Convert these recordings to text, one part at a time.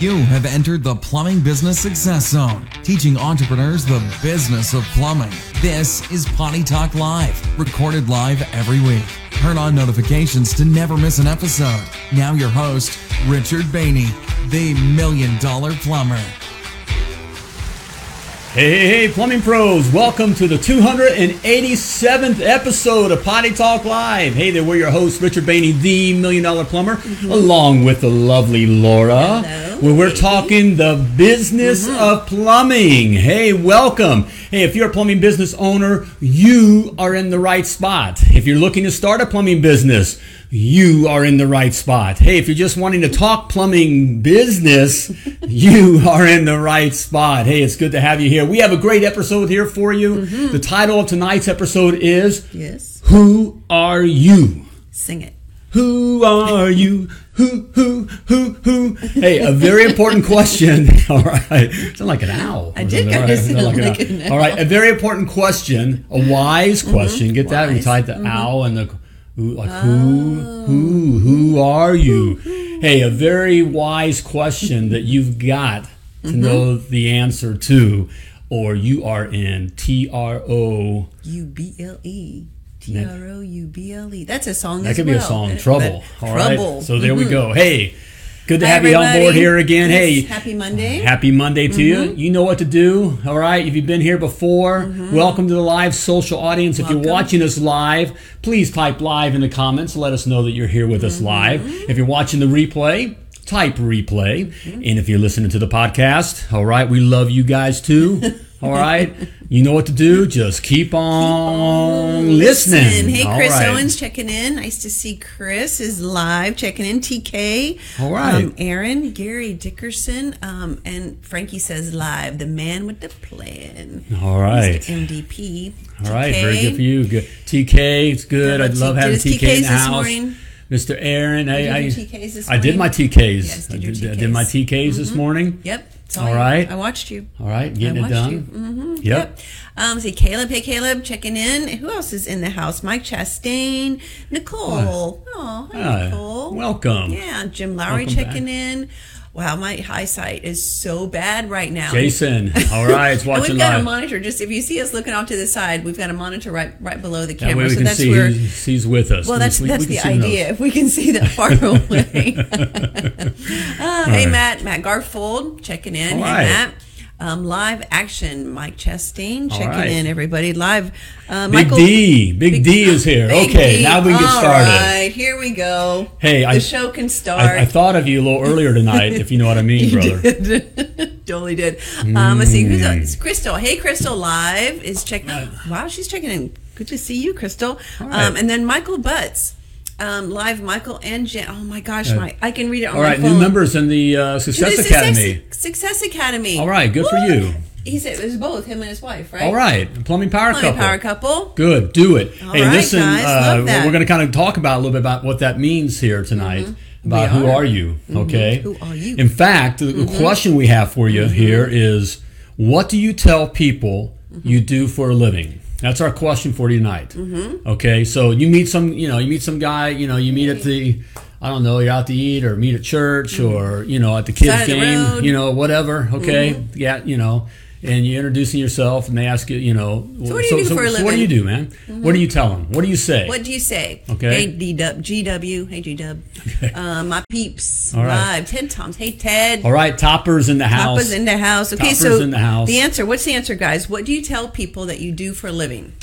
You have entered the Plumbing Business Success Zone, teaching entrepreneurs the business of plumbing. This is Potty Talk Live, recorded live every week. Turn on notifications to never miss an episode. Now, your host, Richard Bainey, the Million Dollar Plumber. Hey, hey, hey, plumbing pros, welcome to the 287th episode of Potty Talk Live. Hey there, we're your host, Richard Bainey, the Million Dollar Plumber, mm-hmm. along with the lovely Laura, Hello, where we're talking the business mm-hmm. of plumbing. Hey, welcome. Hey, if you're a plumbing business owner, you are in the right spot. If you're looking to start a plumbing business, you are in the right spot. Hey, if you're just wanting to talk plumbing business, you are in the right spot. Hey, it's good to have you here. We have a great episode here for you. Mm-hmm. The title of tonight's episode is Yes. Who Are You? Sing it. Who are you? Who, who, who, who? Hey, a very important question. All right. Sound like an owl. I did All kinda right, sound like an owl. All right. A very important question. A wise mm-hmm. question. Get that? We tied the mm-hmm. owl and the who, like who, who, oh. who are you? Hey, a very wise question that you've got to mm-hmm. know the answer to, or you are in T R O. U B L E. T R O U B L E. That's a song That could be a song, But- Trouble. All right. Trouble. So there we Mhm. go. Hey, good to Hi, have you on board here again. Yes, Hey, Happy Monday. happy Monday to you. Mm-hmm. You know what to do. All right. If you've been here before, mm-hmm. welcome to the live social audience. If you're watching us live, please type live in the comments. Let us know that you're here with us mm-hmm. live. If you're watching the replay, type replay. And if you're listening to the podcast, all right, we love you guys too. All right. You know what to do. Just keep on listening. Listen. Hey, All Chris right. Owens checking in. Nice to see Chris is live checking in. TK. All right. Um, Aaron, Gary Dickerson, um, and Frankie says live. The man with the plan. All right. Mr. MDP. All right, TK. very good for you. Good. TK, it's good. Yeah, I love having TK in TKs the this house. morning? Mr. Aaron, I, I, TKs this I did my TKs. Yes, I did your did, I did my TKs. TKs this morning. Yep. All right. I watched you. All right, getting I it done. Mm-hmm. Yep. Um, see, Caleb. Hey, Caleb, checking in. Who else is in the house? Mike Chastain, Nicole. Oh, hi, Hi. Nicole. Welcome. Yeah, Jim Lowry Welcome checking back. in. Wow, my eyesight is so bad right now. Jason, all right, it's watching we've got a monitor. Just if you see us looking off to the side, we've got a monitor right right below the That camera. way we so can that's see where. who's with us. Well, that's We- we that's can the idea. If we can see that far away. uh, hey, right. Matt. Matt Garfield checking in. All hey, right. Matt. Um, live action. Mike Chastain checking right. in. Everybody live. Uh, Big Michael, D, Big, D is here. Big okay, D. now we can get started. right, here we go. Hey, the I- show can start. I, I thought of you a little earlier tonight, if you know what I mean, brother. totally did. Um, let's see who's Mm. it's Crystal. Hey, Crystal, live is checking. Wow, she's checking in. Good to see you, Crystal. right. Um, and then Michael Butts, um, live. Michael and Jen. Oh my gosh, my I can read it on All my phone. new members in the uh, the Success Success- Academy. Success Academy. All right, good for you. He said it was both him and his wife, right? All right, plumbing power Plumbing couple. power couple. Good, do it. All hey, right, listen, guys, uh, we're going to kind of talk about a little bit about what that means here tonight. About We who are. are you? Okay. Who are you? In fact, the the question we have for you here is, what do you tell people you do for a living? That's our question for tonight. Mm-hmm. Okay, so you meet some, you know, you meet some guy, you know, you meet at the, I don't know, you're out to eat or meet at church mm-hmm. or you know at the kids Side of the game, you know, whatever. Okay, mm-hmm. yeah, you know. And you're introducing yourself, and they ask you, you know, So what do you do for a so what do you do, man? What do you tell them? What do you say? What do you say? Okay. Hey, D Dub, G W. Hey, G Dub. Uh, my peeps. All right. Live. Ted Toms. Hey, Ted. All right, toppers in the house. Papa's in the house. Okay, Papa's so in the house. answer. What's the answer, guys? What do you tell people that you do for a living?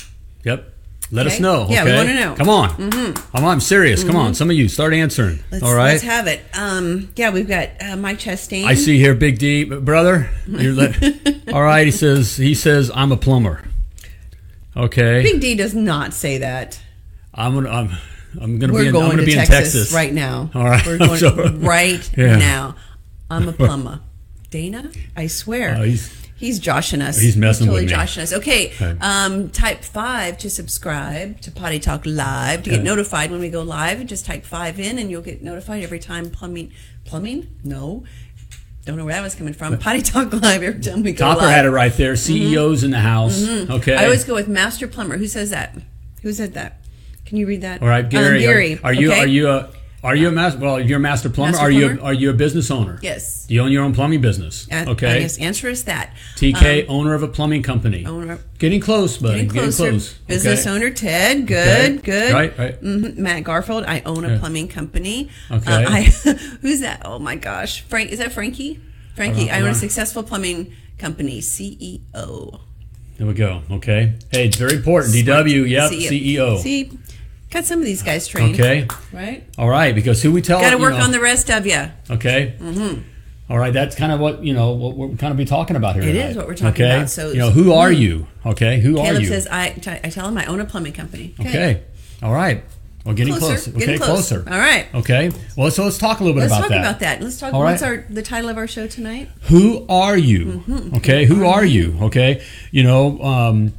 Yep. Let us Okay. know. Yeah, we wanna know. Come on. Mm-hmm. Come on. I'm serious. Come on. Some of you start answering. Let's, All right. let's have it. Um, yeah, we've got uh, Mike Chastain. I see here, Big D, brother. All right. He says. He says I'm a plumber. Okay. Big D does not say that. I'm gonna. I'm. I'm gonna We're be. In, going I'm gonna to be Texas, in Texas right now. All right. We're going So- right Yeah. now. I'm a plumber. Dana, I swear. Oh, he's- He's joshing us. He's messing totally with me. joshing us. Okay. Okay. Um, type five to subscribe to Potty Talk Live to get Okay. notified when we go live. Just type five in, and you'll get notified every time plumbing. Plumbing? No. Don't know where that was coming from. Potty Talk Live every time we go Topper live. had it right there. CEOs in the house. Okay. I always go with Master Plumber. Who says that? Who said that? Can you read that? all right, Um, Gary. Gary. Are, are you? okay? Are you a? Are you a master? Well, you're a master plumber. Master are you? plumber. Are you a business owner? Yes. Do you own your own plumbing business? Uh, okay. Yes. answer is that. TK, Um, owner of a plumbing company. owner- Getting close, buddy. Getting closer. close. Business okay. owner Ted. Good. Okay. Good. Right, right. hmm Matt Garfield. I own a plumbing company. Okay. Uh, I, who's that? Oh my gosh. Frank. Is that Frankie? Frankie. Uh, I own a successful plumbing company. CEO. There we go. Okay. Hey, it's very important. DW. Yep. CEO. See, got some of these guys trained. Okay. Right. All right. Because who we tell. Got to you work know- on the rest of you. Okay. Mm-hmm. right. That's kind of what you know. What we're kind of be talking about here. It tonight. is what we're talking okay? about. So- you know, who are you? Okay. Who are Caleb you? says I. T- I tell him I own a plumbing company. okay. All right. Well, getting Closer. closer. Getting Okay. close. Closer. All right. Okay. Well, so let's talk a little bit Let's about talk that. about that. Let's talk. All What's our the title of our show tonight? Who are you? Mm-hmm. Okay, who are you? Okay, you know, um,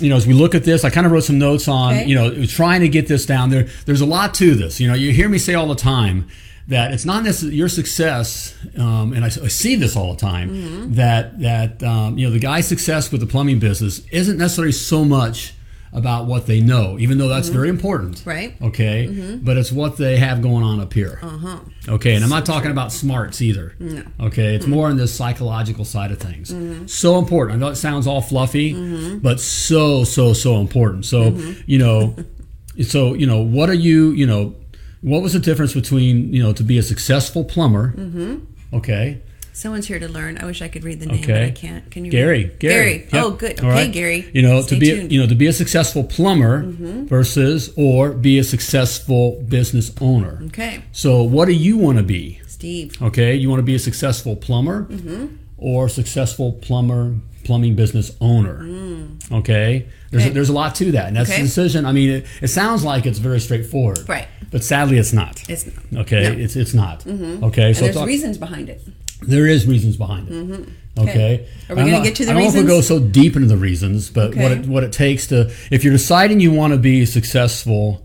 you know, as we look at this, I kind of wrote some notes on, Okay. you know, trying to get this down. There, there's a lot to this. You know, you hear me say all the time that it's not necessarily your success, um, and I, I see this all the time. Mm-hmm. That that um, you know, the guy's success with the plumbing business isn't necessarily so much about what they know, even though that's very important. Mm-hmm. Right. Okay. But it's what they have going on up here. Uh-huh. Okay, and I'm not talking about smarts either. No. Okay, it's more on the psychological side of things. Mm-hmm. So important. I know it sounds all fluffy, but so so so important. So Mm-hmm. you know, so you know, what are you? You know, what was the difference between you know to be a successful plumber? Mm-hmm. Okay, Someone's here to learn. I wish I could read the name, Okay. but I can't. Can you? Gary, read? Gary, Gary. Yep. Oh, good. Okay, right. Gary. You know, Stay to be tuned. Mm-hmm. you know to be a successful plumber versus or be a successful business owner. Okay, So, what do you want to be? Steve. Okay, you want to be a successful plumber or successful plumber plumbing business owner. Okay, there's Okay. a, there's a lot to that, and that's Okay. the decision. I mean, it, it sounds like it's very straightforward, Right. But sadly, it's not. It's not. okay. No. Mm-hmm. It's it's not. Okay, And so there's talk- reasons behind it. There is reasons behind it. Okay. Okay. Are we don't gonna get to the I don't know if we reasons? go so deep into the reasons, but what it, what it takes to if you're deciding you want to be a successful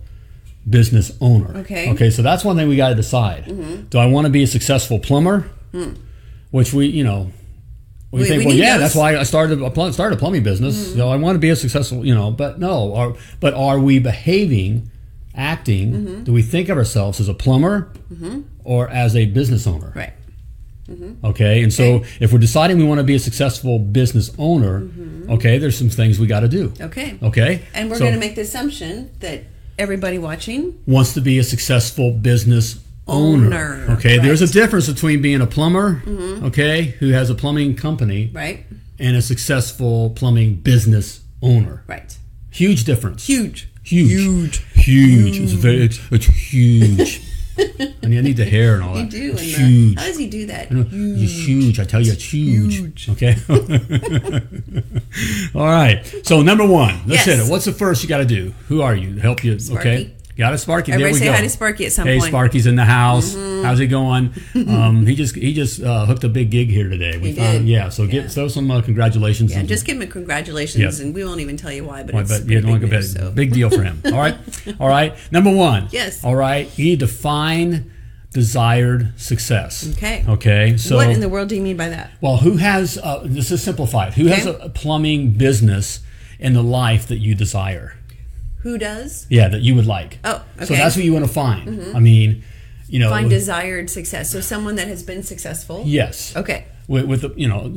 business owner. Okay. Okay. So that's one thing we got to decide. Mm-hmm. Do I want to be a successful plumber? Which we, you know. We, We- think, we well, yeah, those. Mm-hmm. that's why I started a started a plumbing business. So I want to be a successful, you know. But no, are, but are we behaving, acting? Mm-hmm. Do we think of ourselves as a plumber or as a business owner? Right. Mm-hmm. Okay, and so if we're deciding we want to be a successful business owner, mm-hmm. okay, there's some things we got to do. Okay. Okay, And we're So, going to make the assumption that everybody watching. wants to be a successful business owner. Owner, Okay, there's a difference between being a plumber, mm-hmm. okay, who has a plumbing company, Right. and a successful plumbing business owner. Right. Huge difference. Huge. Huge. Huge. Huge. It's very. It's, it's huge. I mean, I need the hair and all You that. do. It's And the- huge. how does he do that? You It's huge. I tell you, it's huge. Huge. Okay. All right. So number one, let's Yes. hit it. What's the first you got to do? Who are you? Help you. Okay. Got a Sparky. Everybody there we say go. hi to Sparky at some hey, point. Mm-hmm. Sparky's in the house. How's it going? Um, he just he just uh, hooked a big gig here today. We He found, did. yeah. So get Yeah. throw some uh, congratulations. Yeah, and- just give him a congratulations, Yep. and we won't even tell you why, but Why, it's but yeah, big, news, so. Big deal for him. All right. All right. Number one. Yes. All right. You need to find desired success. Okay. Okay. So what in the world do you mean by that? Well, who has uh, this is simplified? Who has Okay. a, a plumbing business in the life that you desire? Who does? Yeah, that you would like. Oh, So okay. Mm-hmm. that's what you want to find. I mean, you know, Find desired success. So someone that has been successful. yes. Okay. With, with the, you know,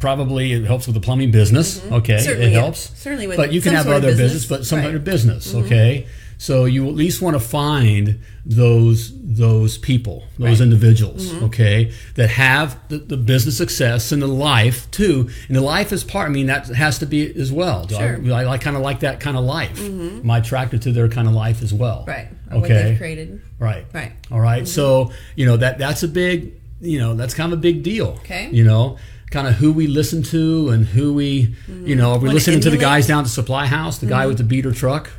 probably it helps with the plumbing business. Okay, Mm-hmm. Certainly, it yeah. helps. Certainly with but you can have other business, business. but some Right. Mm-hmm. other business. Okay, so you at least want to find those those people, those Right. individuals. Mm-hmm. Okay, that have the, the business success and the life too. And the life is part. I mean, that has to be as well. Do Sure. I, I like kind of like that kind of life. Am I attracted to their kind of life as well? Mm-hmm. Right. Or Okay. created. Right. Right. All right. So you know that that's a big you know that's kind of a big deal. Okay. You know, kind of who we listen to and who we you know are we Wanna listening to the guys down at the supply house, the guy with the beater truck.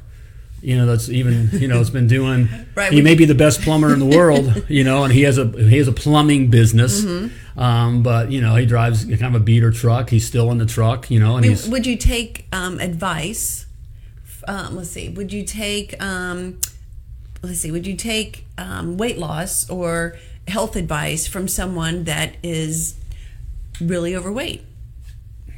You know that's even you know it's been doing. Right, He may be the best plumber in the world. You know, and he has a he has a plumbing business. Mm-hmm. Um, but you know he drives kind of a beater truck. He's still in the truck. You know, and mean, he's would you take um, advice? Um, let's see. Would you take? Um, let's see. Would you take um, weight loss or health advice from someone that is really overweight?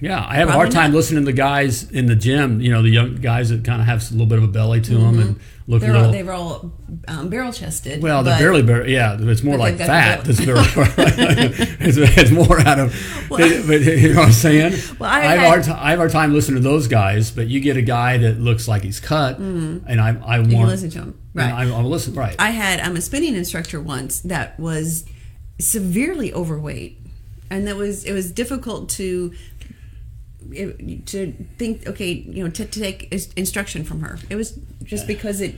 Yeah, I have a hard time not. listening to the guys in the gym. You know, the young guys that kind of have a little bit of a belly to them and look a They're little. all, they were all um, barrel chested. well, they're barely, barely, yeah. It's more like fat. That's barely, it's, it's more out of. Well, but you know what I'm saying? Well, I I, have a had- hard ti- have hard time listening to those guys. But you get a guy that looks like he's cut, and I, I want Mm-hmm. You can listen to and Right. I, I listen. Right. I had I'm a spinning instructor once that was severely overweight, and that was it was difficult to to think. Okay, you know, to, to take instruction from her. It was just because it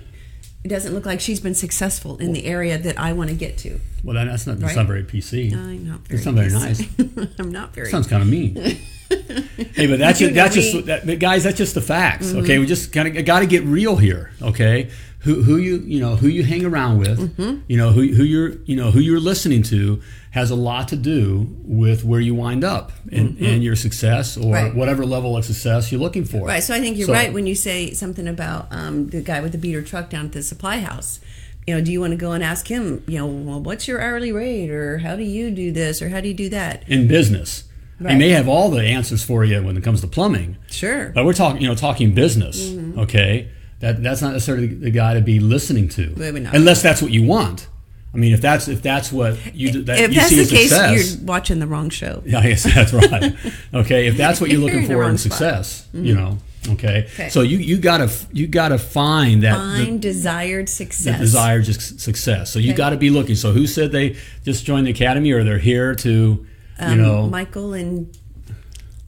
it doesn't look like she's been successful in the area that I want to get to. well, that's not. That's Right. not very PC. I'm not very. It's not very nice. I'm not very. Sounds kind of mean. hey, but that's just, that's just that, guys. That's just the facts. Mm-hmm. Okay, we just kind of got to get real here. Okay, who who you you know who you hang around with, Mm-hmm. you know who who you're you know who you're listening to has a lot to do with where you wind up and, and your success or Mm-hmm. Right. whatever level of success you're looking for. Right. So I think you're So- right when you say something about um, the guy with the beater truck down at the supply house. You know, do you want to go and ask him, you know, well, what's your hourly rate or how do you do this or how do you do that? in business. He Right. may have all the answers for you when it comes to plumbing, Sure. but we're talking, you know, talking business. Mm-hmm. Okay, that that's not necessarily the guy to be listening to, Maybe not. unless that's what you want. I mean, if that's if that's what you that if you that's see the as case, success, you're watching the wrong show. yeah, I guess that's right. Okay, if that's what you're You're looking in for in spot. Mm-hmm. success, you know. Okay. Okay. so you you gotta you gotta find that the- desired success. desired just success. So you Okay. got to be looking. So who said they just joined the academy, or they're here to, you Um, know, Michael and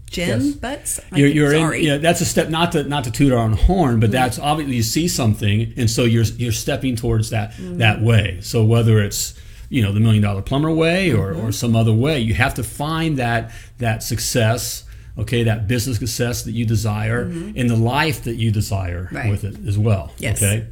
Jen Yes. Butts. I you're, you're sorry. in. Yeah, that's a step. Not to not to toot our own horn, but mm-hmm. that's obviously you see something, and so you're you're stepping towards that mm-hmm. that way. So whether it's you know the million dollar plumber way or, mm-hmm. or some other way, you have to find that that success. Okay, that business success that you desire and the life that you desire Right. with it as well. Yes. Okay.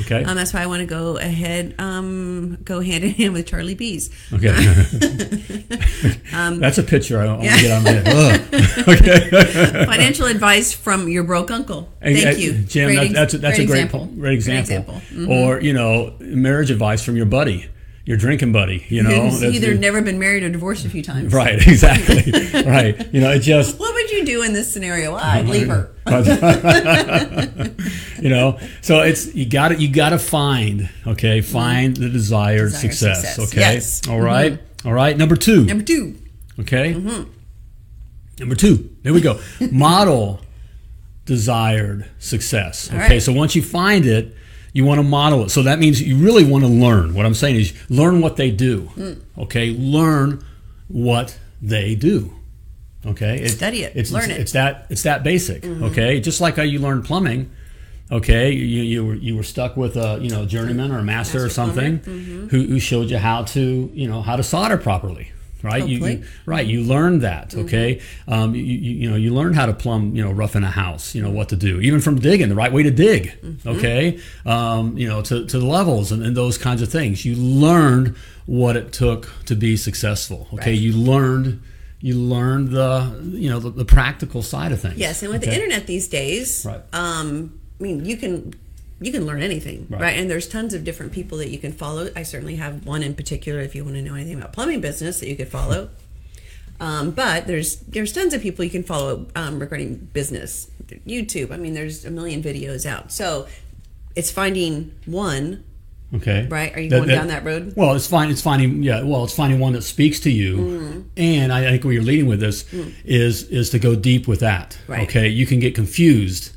Okay. Um, that's why I want to go ahead, um, go hand in hand with Charlie Bees. Okay. Um, That's a picture I want to get on my head. Okay. Financial advice from your broke uncle. Thank uh, you, Jim. Great that's a, that's a great example. po- great example. example. Or you know, marriage advice from your buddy, your drinking buddy. You know, Who's either never been married or divorced a few times. right, exactly, right. You know, it just What would you do in this scenario? Well, I'd leave her. you know. So it's you got to you got to find okay, find the desired, Desired success, success, Okay, yes. all right? Mm-hmm. all right. Number two. Number two. Okay. Mm-hmm. Number two. There we go. Model desired success. Okay. right. So once you find it, you want to model it. So that means you really want to learn. What I'm saying is learn what they do. Hmm. Okay. Learn what they do. Okay. It- Study it. It's, Learn it's, it. Mm-hmm. It's that. It's that basic. Okay. Just like how you learn plumbing. Okay, you, you were you were stuck with a you know journeyman or a master, or Master plumber. something who, who showed you how to you know how to solder properly, right? You, you right you learned that Mm-hmm. okay um, you, you, you know you learned how to plumb you know rough in a house you know what to do even from digging the right way to dig Mm-hmm. okay um, you know to, to the levels and, and those kinds of things you learned what it took to be successful okay Right. you learned you learned the you know the, the practical side of things Yes, and with the internet these days, Right. um, I mean, you can you can learn anything, Right. right. And there's tons of different people that you can follow. I certainly have one in particular. If you want to know anything about plumbing business, that you could follow. Um, but there's there's tons of people you can follow um, regarding business, YouTube. I mean, there's a million videos out. So it's finding one Okay. Right. Are you going down that road? Well, it's fine. It's finding yeah. Well, it's finding one that speaks to you, Mm. and I think where you're leading with this is is to go deep with that. Right. Okay. You can get confused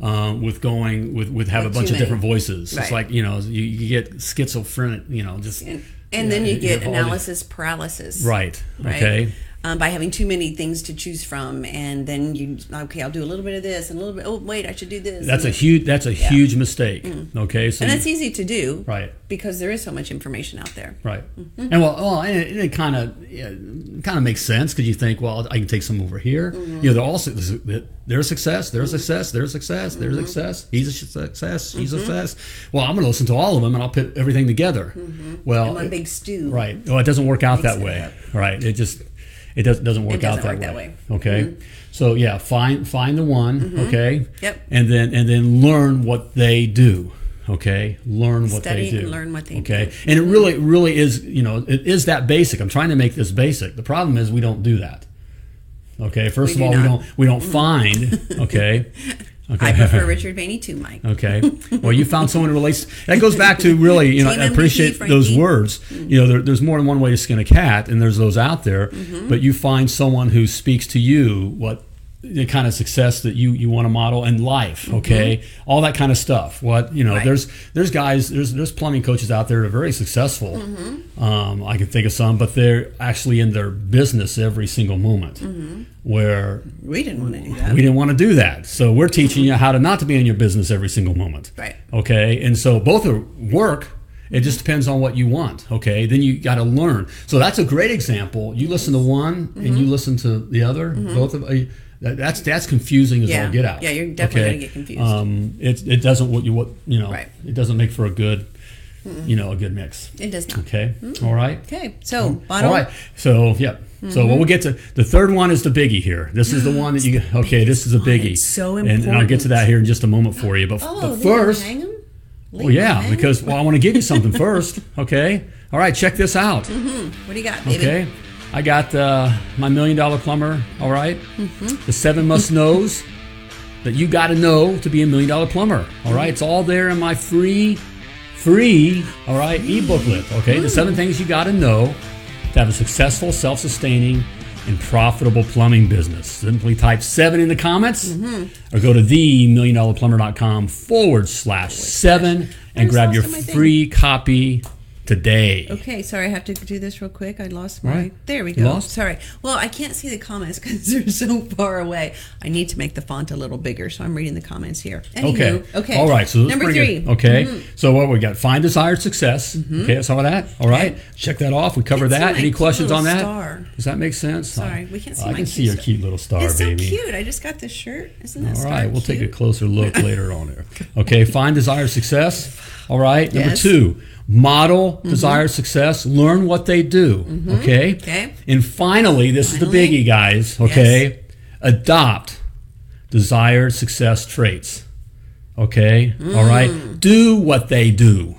um, with going with with have a bunch of different voices. It's like you know you, you get schizophrenic. You know just and, and then you get analysis paralysis. Right. right? Okay. Um, by having too many things to choose from, and then you okay, I'll do a little bit of this and a little bit. Oh, wait, I should do this. That's a huge. That's a huge mistake. Okay. So and that's easy to do, Right. Because there is so much information out there. Right, Mm-hmm. and well, well, and it, it kind of yeah, kind of makes sense because you think, well, I can take some over here. Mm-hmm. You know, they're all their success, their success, their success, their Mm-hmm. success. He's a success, he's a success. Well, I'm going to listen to all of them and I'll put everything together. Well, In one it- big stew. right. Well, it doesn't work out that way. up. Right. It just it doesn't doesn't work doesn't out that, work that way. way. Okay. Mm-hmm. So yeah, find find the one. Okay. Yep. And then and then learn what they do. Okay. Learn what Study they do. and learn what they okay. do. And it really really is you know it is that basic. I'm trying to make this basic. The problem is we don't do that. Okay, first We of all, we don't we don't find. Okay. Okay. I prefer Richard Bainey too, Mike. Okay. Well, you found someone who relates. That goes back to really, you know, I appreciate those words. You know, there, there's more than one way to skin a cat, and there's those out there. Mm-hmm. But you find someone who speaks to you what the kind of success that you you want to model in life. Okay, all that kind of stuff. What you know, Mm-hmm. Right. there's there's guys, there's there's plumbing coaches out there that are very successful. Mm-hmm. Um, I can think of some, but they're actually in their business every single moment. Mm-hmm. Where We didn't want to do that. we didn't want to do that. So we're teaching you how to not to be in your business every single moment. Right. Okay. And so both are work. It just depends on what you want. Okay. Then you got to learn. So that's a great example. You listen to one and you listen to the other. Both of uh, that's that's confusing as Yeah. all get out. Yeah, you're definitely gonna get confused. Um, it, it doesn't what you what you know. Right. It doesn't make for a good, you know, a good mix. It does not. Okay. All right. Okay, so bottom. All right. So, yeah. So Mm-hmm. we'll get to the third one is the biggie here. This is the one that you okay. This is a biggie. So And, and I'll get to that here in just a moment for you. But, Oh, but first? Leave well, yeah, because well, I want to give you something first. Okay. All right. Check this out. what do you got, baby? Okay. I got uh, my million dollar plumber. All right? Mm-hmm. The seven must knows that you got to know to be a million dollar plumber. All right. It's all there in my free, free, all right, e booklet. Okay. The seven things you got to know to have a successful, self sustaining, and profitable plumbing business. Simply type seven in the comments Mm-hmm. or go to themilliondollarplumber.com forward slash seven and grab your my thing. free copy today. Okay, sorry, I have to do this real quick. I lost my. Right. There we go. lost? Sorry. Well, I can't see the comments because they're so far away. I need to make the font a little bigger, so I'm reading the comments here. Anywho, Okay. Okay. All right. So number three. Mm-hmm. Okay. So what we got? Find desired success. Okay. I saw that. All right. Check that off. We covered see that. Any questions on that? star. Does that make sense? Sorry, we can't see I my can cute see your cute little star, It's so cute. I just got this shirt. Isn't that All right. We'll take a closer look later on there. Okay. Find desired success. All right. Number Yes. Mm-hmm. two. Model desired success. Learn what they do. Okay. Okay. And finally, this is the biggie, guys. Okay. Adopt desired success traits. Okay. All right. Do what they do.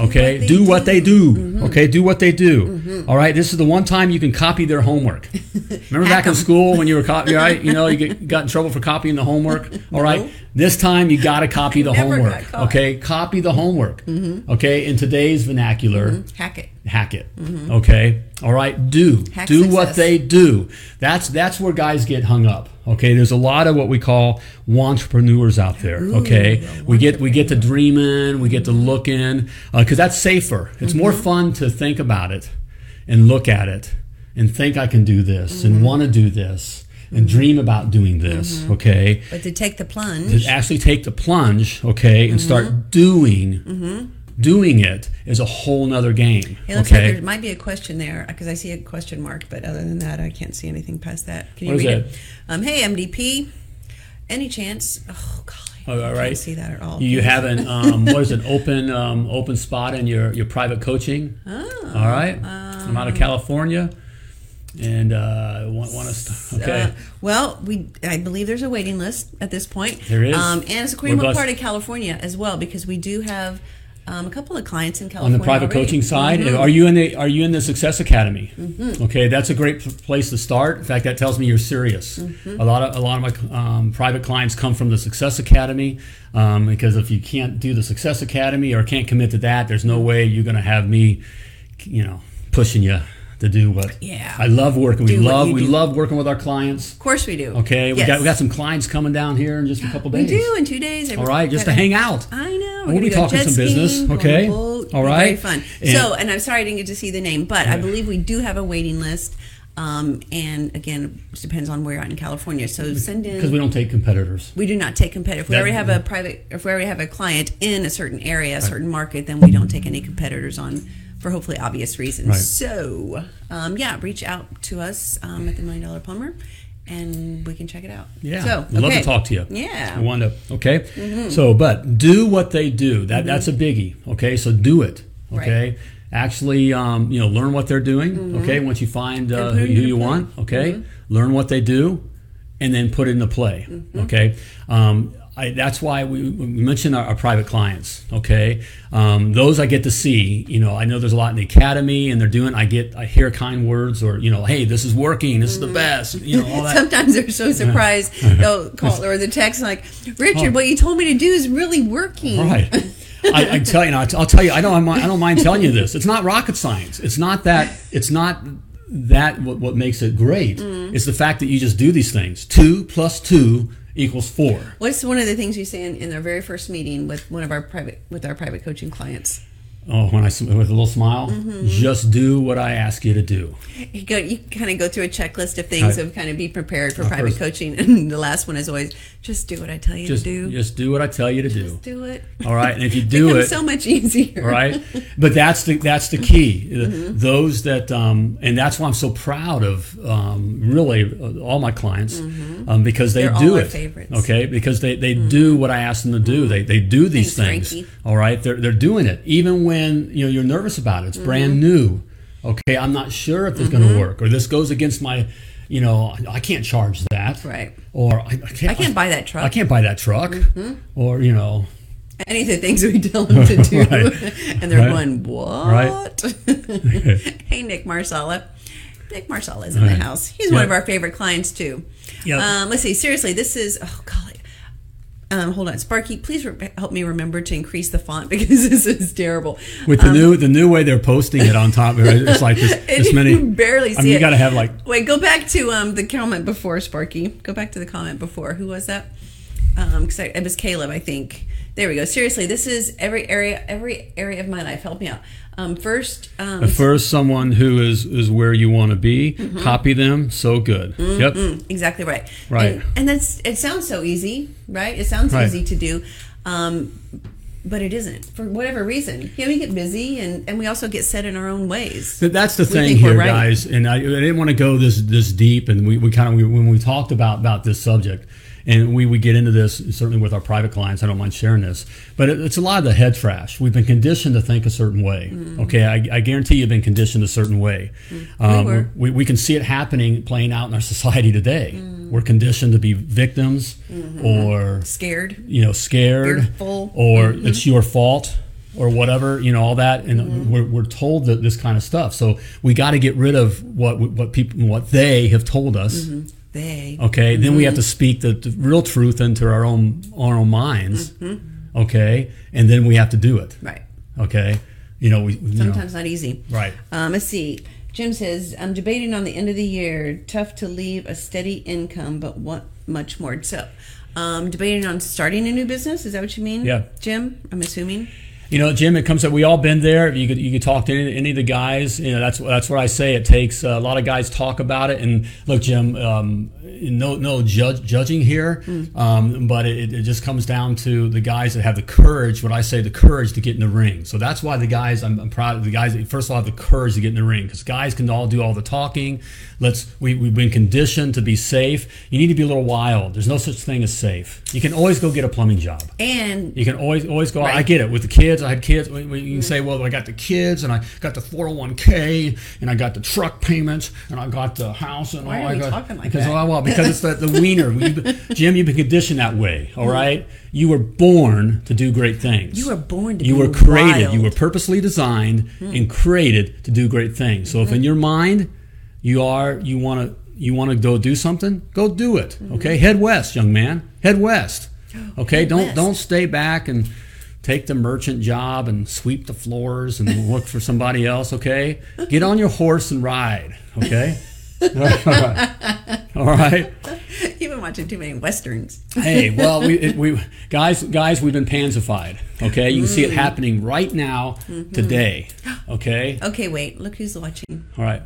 Okay. Mm. Do what they do. Mm-hmm. Okay. Do what they do. Mm-hmm. All right. This is the one time you can copy their homework. Remember back in school when you were copy, right? You know, you get, got in trouble for copying the homework. All right. No. This time you got to copy the homework. Okay. Copy the homework. Mm-hmm. Okay. In today's vernacular, Hack it. Hack it. Okay. All right. Do Mm-hmm. Hack do what they do. That's that's where guys get hung up. Okay. There's a lot of what we call entrepreneurs out there. okay. We get we get to dreaming. We get to looking because that's safer. It's more Mm-hmm. fun to think about it and look at it and think I can do this Mm-hmm. and want to do this and dream about doing this. Okay But to take the plunge. to actually take the plunge, okay, and Mm-hmm. start doing doing it is a whole nother game. It looks like okay. there might be a question there because I see a question mark, but other than that, I can't see anything past that. Can you What read it? Um, hey, MDP. Any chance? Oh, golly. Oh, all I right. can't see that at all. You have an um, what is it? Open um, open spot in your your private coaching. Oh, All right. I'm out of California, and uh, want want to start. Okay. Uh, well, we I believe there's a waiting list at this point. There is. um, and it's a blessed. part of California as well because we do have um, a couple of clients in California. on the private already. coaching side. Mhm. Are you in the Are you in the Success Academy? Mm-hmm. Okay, that's a great p- place to start. In fact, that tells me you're serious. Mm-hmm. A lot of a lot of my um, private clients come from the Success Academy um, because if you can't do the Success Academy or can't commit to that, there's no way you're going to have me, you know, pushing you to do what. Yeah. I love working. We Do love we do. love working with our clients. Of course we do. Okay, we Yes. got we got some clients coming down here in just a couple days We do in two days. All right, just to hang out. I know. We'll We're be gonna go talking some business, skiing, a okay? boat. All be right. Very fun. And- so, and I'm sorry I didn't get to see the name, but I believe we do have a waiting list. Um, and again, it depends on where you're at in California. So send in. Because we don't take competitors. We do not take competitors. If we That- already have a private, if we already have a client in a certain area, a certain market, then we don't take any competitors on for hopefully obvious reasons. Right. So, um, yeah, reach out to us um, at the Million Dollar Plumber, and we can check it out. Yeah, so We'd love to talk to you. Yeah. Mm-hmm. I want to. Okay, so but do what they do. That that's a biggie. Okay, so do it. Okay, actually, um, you know, learn what they're doing. Okay, once you find uh, Mm-hmm. who, who you. Mm-hmm. want. Okay, learn what they do, and then put it into play. Mm-hmm. Okay. Um, I, that's why we, we mentioned our, our private clients. Okay, um, those I get to see. You know, I know there's a lot in the academy, and they're doing. I get, I hear kind words, or you know, hey, this is working. This is the best. You know, all that. Sometimes they're so surprised they'll call or the text like, Richard, what you told me to do is really working. Oh. Right. I, I tell you, I'll tell you, I don't, I don't mind telling you this. It's not rocket science. It's not that. It's not that what, what makes it great. Mm. It's the fact that you just do these things. Two plus two equals four. What's one of the things you say in, in our very first meeting with one of our private with our private coaching clients? Oh, when I with a little smile, Mm-hmm. just do what I ask you to do. You go, you kind of go through a checklist of things I- of kind of be prepared for private first- coaching, and the last one is always just do what I tell you Just to do. just do what I tell you to do. do it. All right, and if you do it, so much easier. right? But that's the that's the key. Mm-hmm. Those that um, and that's why I'm so proud of um, really uh, all my clients um, because they Mm-hmm. They're do all it. favorites. Mm-hmm. Okay, because they, they do what I ask them to do. They they do these Thanks, things. Frankie. All right, they're they're doing it even when you know you're nervous about it. It's brand Mm-hmm. new. Okay, I'm not sure if it's going to work or this goes against my. You know, I can't charge that. Right. Or I, I can't. I can't buy that truck. I can't buy that truck. Or you know, Any of the things we tell them to do, Right. and they're Right. going, "What?" Right. hey, Nick Marsala. Nick Marsala is in the house. He's one of our favorite clients too. Yep. Um, let's see. Seriously, this is oh golly. Um, hold on, Sparky. Please re- help me remember to increase the font because this is terrible. with the new the new way they're posting it on top, it's like this, this many. you barely see I mean, you got to have like Wait, go back to um the comment before Sparky. Go back to the comment before. Who was that? Um, cause I, it was Caleb, I think. There we go. Seriously, this is every area, every area of my life. Help me out. Um, first, um, first someone who is is where you want to be. Mm-hmm. Copy them. So good. Yep. exactly right. Right. and, and that's it. Sounds so easy, right? It sounds Right. easy to do, um, but it isn't for whatever reason. You know, we get busy, and and we also get set in our own ways. But that's the thing here, right. guys. And I, I didn't want to go this this deep, and we, we kind of we, when we talked about about this subject, and we we get into this certainly with our private clients. I don't mind sharing this, but it, it's a lot of the head trash. We've been conditioned to think a certain way. Okay, I, I guarantee you've been conditioned a certain way. Um, were. we, we can see it happening playing out in our society today. We're conditioned to be victims or Scared. you know scared Fearful. or Mm-hmm. it's your fault or whatever you know all that and Mm-hmm. we're, we're told that this kind of stuff so we got to get rid of what what people what they have told us Mm-hmm. They. okay then we have to speak the, the real truth into our own our own minds okay and then we have to do it Mm-hmm. Right. okay you know we you know, Sometimes not easy. right Um, let's see. Jim says, I'm debating on the end of the year. Tough to leave a steady income, but what much more? So, um, debating on starting a new business. Is that what you mean? Yeah. Jim, I'm assuming. You know, Jim, it comes up. We all been there. You could you could talk to any, any of the guys. You know, that's that's what I say. It takes uh, a lot of guys talk about it. And look, Jim, um, no no judge, judging here, um, but it, it just comes down to the guys that have the courage. What I say, the courage to get in the ring. So that's why the guys. I'm, I'm proud of the guys. That first of all, have the courage to get in the ring because guys can all do all the talking. Let's we we've been conditioned to be safe. You need to be a little wild. There's no such thing as safe. You can always go get a plumbing job. And You can always always go. I get it with the kids. I had kids. You can say, well, I got the kids, and I got the four hundred one k, and I got the truck payments, and I got the house, and Why all are I got. talking like that? well, well, because it's the, the wiener. We- Jim, you've been conditioned that way. All right, you were born to do great things. You were born to You were created. wild. You were purposely designed hmm. and created to do great things. So if hmm. in your mind you are you want to you want to go do something, go do it. Hmm. Okay, head west, young man. Head west. Okay, don't west. don't stay back and take the merchant job and sweep the floors and look for somebody else. Okay, get on your horse and ride. Okay. All right. All right. you've been watching too many westerns. Hey, well, we, it, we guys, guys, we've been pansified. Okay, you can see it mm. happening right now, mm-hmm. today. Okay, Okay, wait. Look who's watching. all right,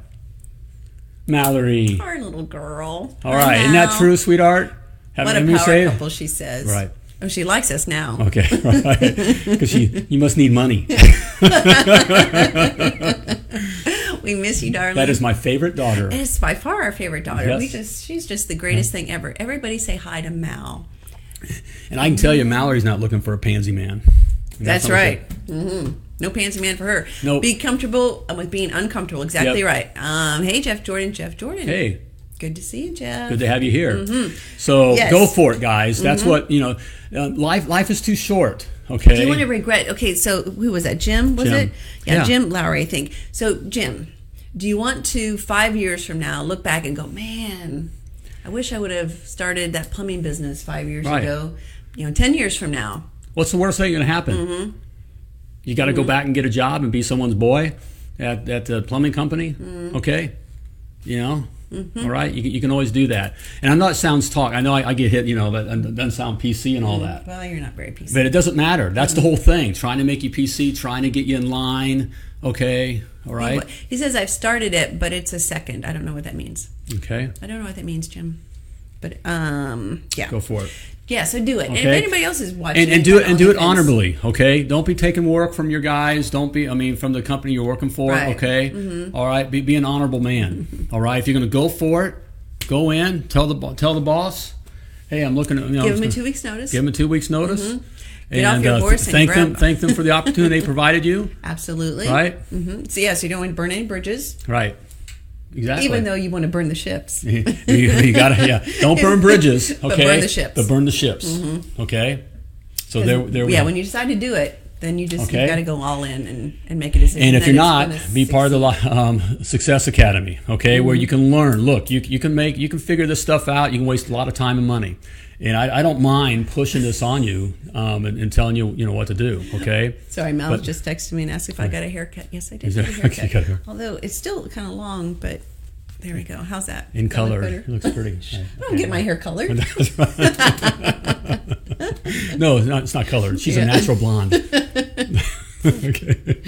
Mallory. Our little girl. All right, isn't that true, sweetheart? Have What a power say it? she says. Right. Oh, she likes us now. Okay, right. Because you must need money. We miss you, darling. That is my favorite daughter. And it's by far our favorite daughter. Yes. We just she's just the greatest thing ever. Everybody say hi to Mal. And I can tell you, Mallory's not looking for a pansy man. And That's, I right. said. hmm No pansy man for her. Nope. Be comfortable with being uncomfortable. Exactly Yep. right. Um, hey, Jeff Jordan. Jeff Jordan. Hey, Good to see you, Jeff. Good to have you here. So Yes. go for it, guys. That's what you know. Uh, life life is too short. Okay. Do you want to regret? Okay, so who was that? Jim was Jim. it? Yeah, Yeah. Jim Lowry, I think. So Jim, do you want to five years from now look back and go, man, I wish I would have started that plumbing business five years Right. ago. You know, ten years from now. What's the worst thing going to happen? Mm-hmm. You got to go back and get a job and be someone's boy at, at the plumbing company. Mm-hmm. Okay. You know? All right. You, can- you can always do that. And I know it sounds talk. I know I, I get hit, you know, but it doesn't sound PC and all that. Well, you're not very PC, But it doesn't matter. That's the whole thing. Trying to make you PC, trying to get you in line. Okay. All right. He says I've started it, but it's a second. I don't know what that means. Okay. I don't know what that means, Jim. But um, yeah, Go for it. yeah. So do it. And if anybody else is watching, and, and do it and do it honorably okay don't be taking work from your guys don't be i mean from the company you're working for Right. okay All right be, be an honorable man all right if you're going to go for it go in tell the tell the boss hey i'm looking at you know Give him a two weeks notice. give them a two weeks notice Get off and your uh, horse and thank them thank them for the opportunity they provided you Absolutely. right Mm-hmm. So yeah, so you don't want to burn any bridges, right exactly even though you want to burn the ships. you, you gotta yeah don't burn bridges okay But burn the ships. Mm-hmm. but burn the ships okay so there there yeah, when you decide to do it, then you just Okay. you got to go all in and, and make a decision. And if you're not, be part of the um, Success Academy, okay, where you can learn. Look, you, you can make, you can figure this stuff out. You can waste a lot of time and money, and I, I don't mind pushing this on you um, and, and telling you, you know, what to do. Okay. Sorry, Mel but- just texted me and asked if I got a haircut. Yes, I did. Get a haircut. you got a hair- Although it's still kind of long, but there we go. How's that? In that look color, better? it looks pretty. I don't get my hair colored. no, it's not, it's not colored. She's a natural blonde. okay.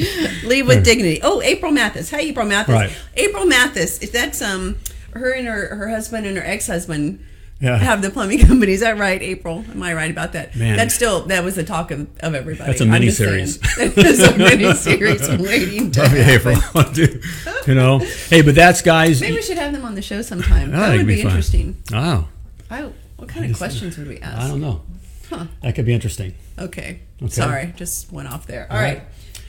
Leave with dignity. Oh, April Mathis. Hi, April Mathis. Right. April Mathis. That's um, her and her her husband and her ex husband. Yeah. Have the plumbing company. Is that right, April? Am I right about that? Man. That's still that was the talk of, of everybody. That's a mini-series. saying. That's a mini series waiting to happen. April, dude, you know, hey, but that's guys. Maybe we should have them on the show sometime. I that would be, be interesting. Oh, I, what kind of questions would we ask? I don't know. Huh. That could be interesting. Okay. Okay. Sorry, just went off there. All All right. right.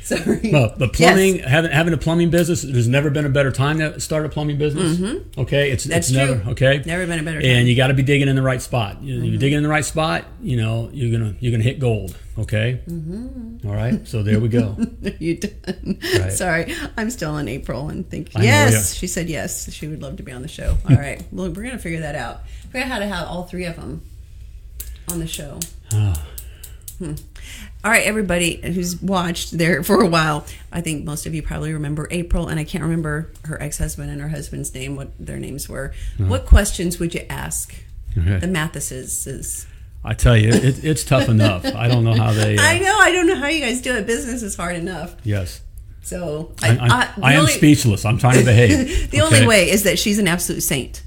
Sorry. But but Yes. plumbing, having having a plumbing business, there's never been a better time to start a plumbing business. Okay, it's Mm-hmm. That's it's never okay. Never been a better time. Mm-hmm. And you got to be digging in the right spot. You, you dig in the right spot, you know you're gonna you're gonna hit gold. Okay. Mm-hmm. All right. So there we go. you done. Right. Sorry, I'm still in April and think I know, yes. yeah. She said yes. She would love to be on the show. All right. Well, we're gonna figure that out. Figure out how to have all three of them on the show. Ah. Hmm. All right, everybody who's watched there for a while, I think most of you probably remember April, and I can't remember her ex-husband and her husband's name, what their names were. What questions would you ask Okay. the Mathises? I tell you, it, it's tough enough. I don't know how they. Uh, I know. I don't know how you guys do it. Business is hard enough. yes. So I, I, I, the am only- speechless. I'm trying to behave. The only way is that she's an absolute saint.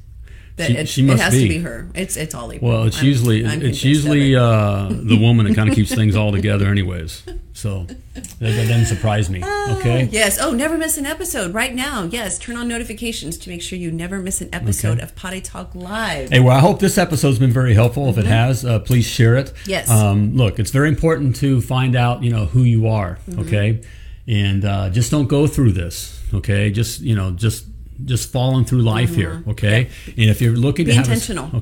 That She- it, she must it has to be. be her. It's it's all April. Well, it's I'm- usually I'm it's usually it. uh, the woman that kind of keeps things all together, anyways. So that, that doesn't surprise me. Okay. Yes. Oh, never miss an episode right now. Yes. Turn on notifications to make sure you never miss an episode Okay. of Potty Talk Live. Hey, well, I hope this episode's been very helpful. If it has, uh, please share it. Mm-hmm. Yes. Um, look, it's very important to find out, you know, who you are. Mm-hmm. Okay. And uh, just don't go through this. Okay. Just you know, just just falling through life here. Okay. And if you're looking Mm-hmm. Be to have a- intentional. Mm-hmm.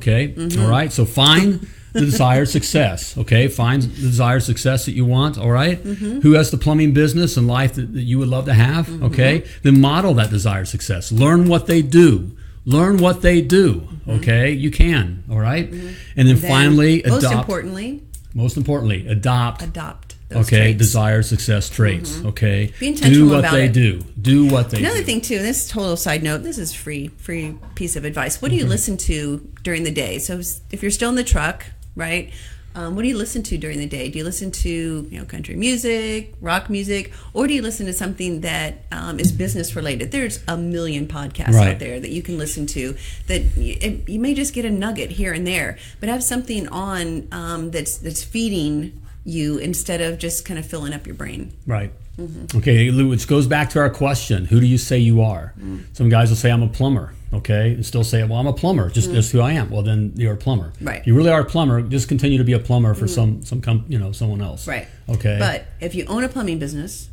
okay. All right. So find. the desired success, okay? Find the desired success that you want, all right? Mm-hmm. Who has the plumbing business and life that, that you would love to have, Mm-hmm. okay? Then model that desired success. Learn what they do. Learn what they do, okay? You can, all right? And then, Mm-hmm. Then, finally, most adopt. importantly, most importantly, adopt. adopt Okay, traits. Mm-hmm. desired success traits. Okay, Be intentional do what about they it. do. Do what they Another do. thing too, this total side note, this is free, free piece of advice. What do you listen to during the day? So if you're still in the truck, right? Um, what do you listen to during the day? Do you listen to you know country music, rock music, or do you listen to something that um, is business related? There's a million podcasts Right. out there that you can listen to. That you, you may just get a nugget here and there, but have something on um, that's that's feeding you instead of just kind of filling up your brain. Right. Mm-hmm. Okay, Lou, which goes back to our question: Who do you say you are? Mm. Some guys will say I'm a plumber. Okay, and still say, "Well, I'm a plumber. Just just who I am." Well, then you're a plumber. Mm. Right. If you really are a plumber, just continue to be a plumber for some some com- you know someone else. Right. Okay. But if you own a plumbing business,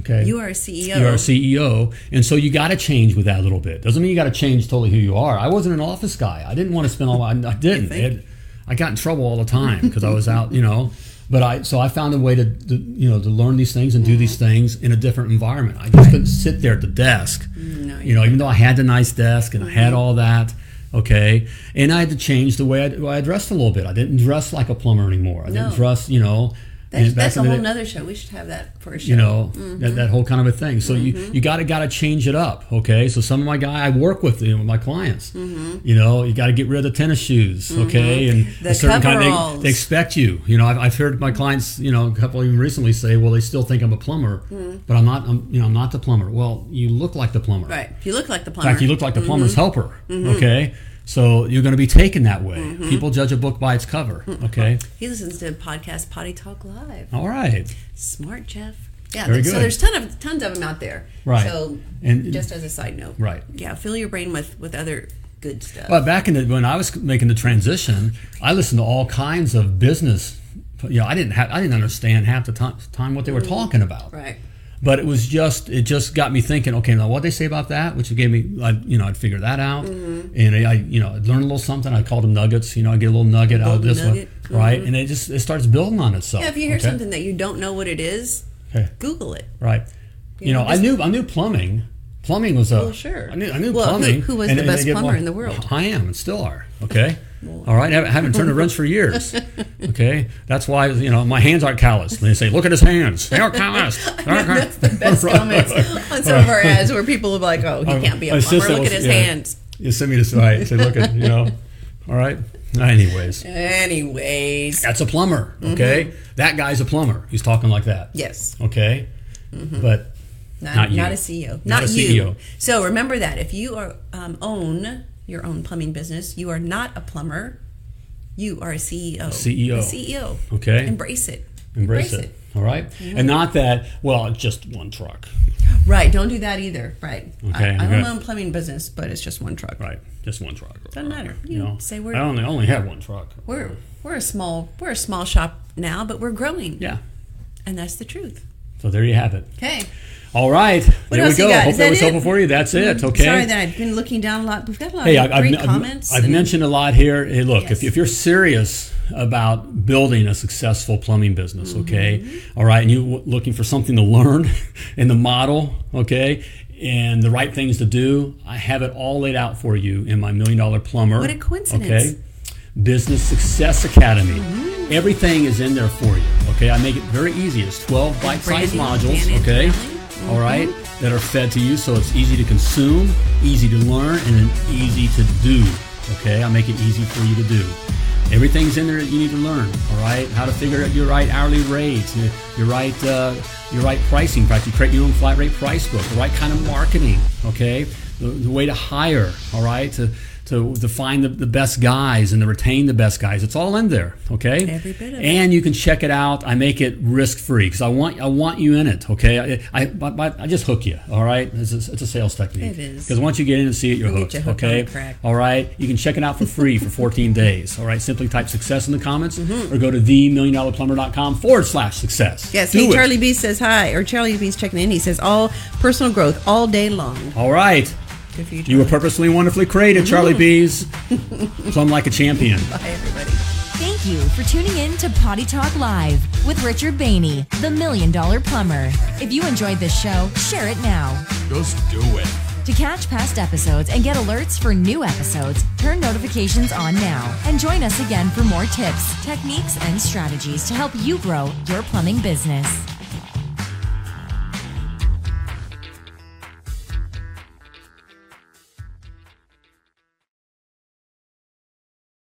Okay. You are a CEO. You are a CEO, and so you got to change with that a little bit. Doesn't mean you got to change totally who you are. I wasn't an office guy. I didn't want to spend all. I, I didn't. It- I got in trouble all the time because I was out. You know. But I so I found a way to, to you know to learn these things and do these mm-hmm. things in a different environment. I just couldn't sit there at the desk. No, you know, even though I had the nice desk and I had mm-hmm. all that, okay, and I had to change the way I, I dressed a little bit. I didn't dress like a plumber anymore. I didn't No. dress, you know. That's, that's a whole nother show. We should have that for a show. you know Mm-hmm. that, that whole kind of a thing so you you got to got to change it up okay so some of my guy i work with you know, with my clients you know you got to get rid of the tennis shoes okay and Mm-hmm. The a certain kind coveralls. they, they expect you you know I've, I've heard my clients you know a couple even recently say well they still think i'm a plumber but i'm not I'm, you know i'm not the plumber well you look like the plumber Right. You look like the plumber. in fact, you look like the plumber's Mm-hmm. helper. Okay, so you're going to be taken that way. Mm-hmm. People judge a book by its cover. Mm-hmm. Okay, He listens to podcast Potty Talk Live. all right. Smart Jeff. Yeah. Very good. so there's ton of tons of them out there. Right. So And- just as a side note. Right. Yeah. Fill your brain with with other good stuff. But back in the, when I was making the transition, I listened to all kinds of business. You know, I didn't have, I didn't understand half the time, time what they were mm-hmm. talking about. right. But it was just it just got me thinking. Okay, now what they say about that, which gave me, I, you know, I'd figure that out, Mm-hmm. and I, you know, I'd learn a little something. I called them nuggets. You know, I get a little nugget out of this nugget. Mm-hmm. one, right? And it just it starts building on itself. Yeah. If you hear okay? something that you don't know what it is, Okay. Google it. Right. You, know, know, I knew I knew plumbing. Plumbing was a. Well, sure. I knew, I knew Well, plumbing. who was and- the best get, plumber well, in the world? I am and still are. Okay. All right. I haven't, haven't turned a wrench for years. Okay. That's why you know my hands aren't calloused. They say, "Look at his hands. They aren't calloused." They aren't That's the best comments on some of our ads where people are like, "Oh, he can't be a plumber. Look at his yeah. hands." You send me this right. Say, look at you know. All right. Anyways, Anyways, that's a plumber. Okay. That guy's a plumber. He's talking like that. yes. Okay. But Not, Not you. not a CEO. Not Not, a you. CEO. So remember that if you are um, own your own plumbing business, you are not a plumber. You are a CEO. CEO. A CEO. Okay. Embrace it. embrace, it. All right? Mm-hmm. And not that. Well, just one truck. Right. Don't do that either. Right. Okay, I, I own my own plumbing business, but it's just one truck. Right. Just one truck. Doesn't matter. You You know, say we're- I only only have one truck. We're um, we're a small we're a small shop now, but we're growing. Yeah. And that's the truth. So there you have it. Okay. All right. there else we go. Hope that, that was it? helpful for you. That's it. Okay. Sorry that I've been looking down a lot. We've got a lot Hey, of I've, great I've, comments. I've and- mentioned a lot here. Hey, look, if, Yes. if you're serious about building a successful plumbing business, Mm-hmm. okay, all right, and you're looking for something to learn in the model, okay, and the right things to do, I have it all laid out for you in my Million Dollar Plumber. What a coincidence. Okay, Business Success Academy. Mm-hmm. Everything is in there for you. Okay, I make it very easy. It's 12 bite-sized modules. Okay, Antonelli. all right, that are fed to you, so it's easy to consume, easy to learn, and then easy to do. Okay, I make it easy for you to do. Everything's in there that you need to learn. All right, how to figure out your right hourly rate, your, right uh, your right pricing. Practically create your own flat rate price book. The right kind of marketing. Okay, the, the way to hire. All right, to to, to find the, the best guys and to retain the best guys. It's all in there. Okay, Every bit of it. and you can check it out. I make it risk free because I want I want you in it. Okay, I I, I just hook you. All right, it's a, it's a sales technique. It is. because once you get in and see it, you're hooked. you hooked okay, all right. You can check it out for free for 14 days. All right, simply type success in the comments Mm-hmm. or go to themilliondollarplumber.com forward slash success. Yes, Do hey, it. Charlie B says hi, or Charlie B's checking in. He says all personal growth all day long. All right, Good for you, you were purposely wonderfully created, Charlie Bees. Plum like a champion. Bye, everybody. Thank you for tuning in to Potty Talk Live with Richard Bainey, the Million Dollar Plumber. If you enjoyed this show, share it now. Just do it. To catch past episodes and get alerts for new episodes, turn notifications on now and join us again for more tips, techniques, and strategies to help you grow your plumbing business.